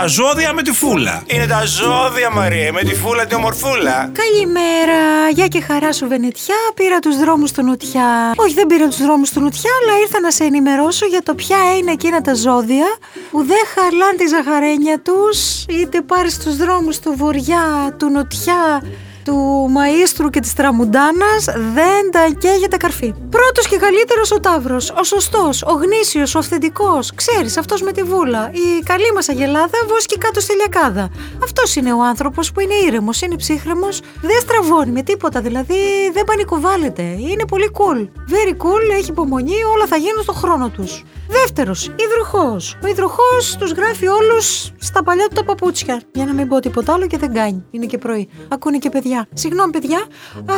Τα ζώδια με τη φούλα. Είναι τα ζώδια, Μαρία, με τη φούλα τη ομορφούλα. Καλημέρα, γεια και χαρά σου Βενετιά. Πήρα τους δρόμους του Νουτιά. Όχι, δεν πήρα τους δρόμους του Νουτιά, αλλά ήρθα να σε ενημερώσω για το ποια είναι εκείνα τα ζώδια που δεν χαλάνε τη ζαχαρένια τους, είτε πάρεις τους δρόμους του Βοριά, του Νοτιά, του Μαΐστρου και της Τραμουντάνας δεν τα καίγεται καρφί. Πρώτος και καλύτερος ο Ταύρος, ο σωστός, ο γνήσιος, ο αυθεντικός. Ξέρεις, αυτός με τη βούλα. Η καλή μας αγελάδα βόσκει κάτω στη λιακάδα. Αυτός είναι ο άνθρωπος που είναι ήρεμος, είναι ψύχρεμος, δεν στραβώνει με τίποτα, δηλαδή δεν πανικοβάλλεται. Είναι πολύ cool. Very cool, έχει υπομονή, όλα θα γίνουν στον χρόνο τους. Δεύτερος, υδροχός. Ο υδροχός τους γράφει όλους στα παλιά του τα παπούτσια. Για να μην πω τίποτα άλλο και δεν κάνει. Είναι και πρωί. Ακούνε και παιδιά. Συγγνώμη, παιδιά. Α,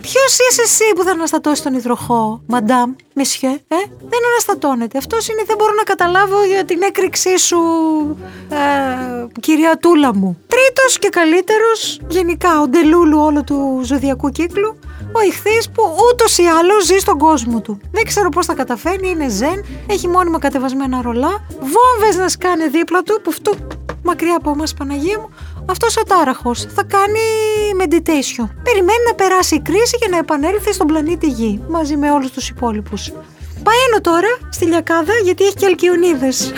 Ποιος είσαι εσύ που θα αναστατώσεις τον υδροχό, μαντάμ, μεσιέ, ε; Δεν αναστατώνεται. Αυτός είναι, δεν μπορώ να καταλάβω για την έκρηξή σου, ε, κυρία Τούλα μου. Τρίτος και καλύτερος, γενικά, ο ντελούλου όλου του ζωδιακού κύκλου, ο ηχθής που ούτως ή άλλως ζει στον κόσμο του. Δεν ξέρω πώς θα καταφέρνει, είναι ζεν, έχει μόνιμα κατεβασμένα ρολά, βόμβες να σκάνε δίπλα του, που αυτού μακριά από εμάς, Παναγία μου, αυτός ο τάραχος θα κάνει meditation. Περιμένει να περάσει η κρίση για να επανέλθει στον πλανήτη Γη μαζί με όλους τους υπόλοιπους. Πααίνω τώρα στη λιακάδα γιατί έχει και αλκιονίδες.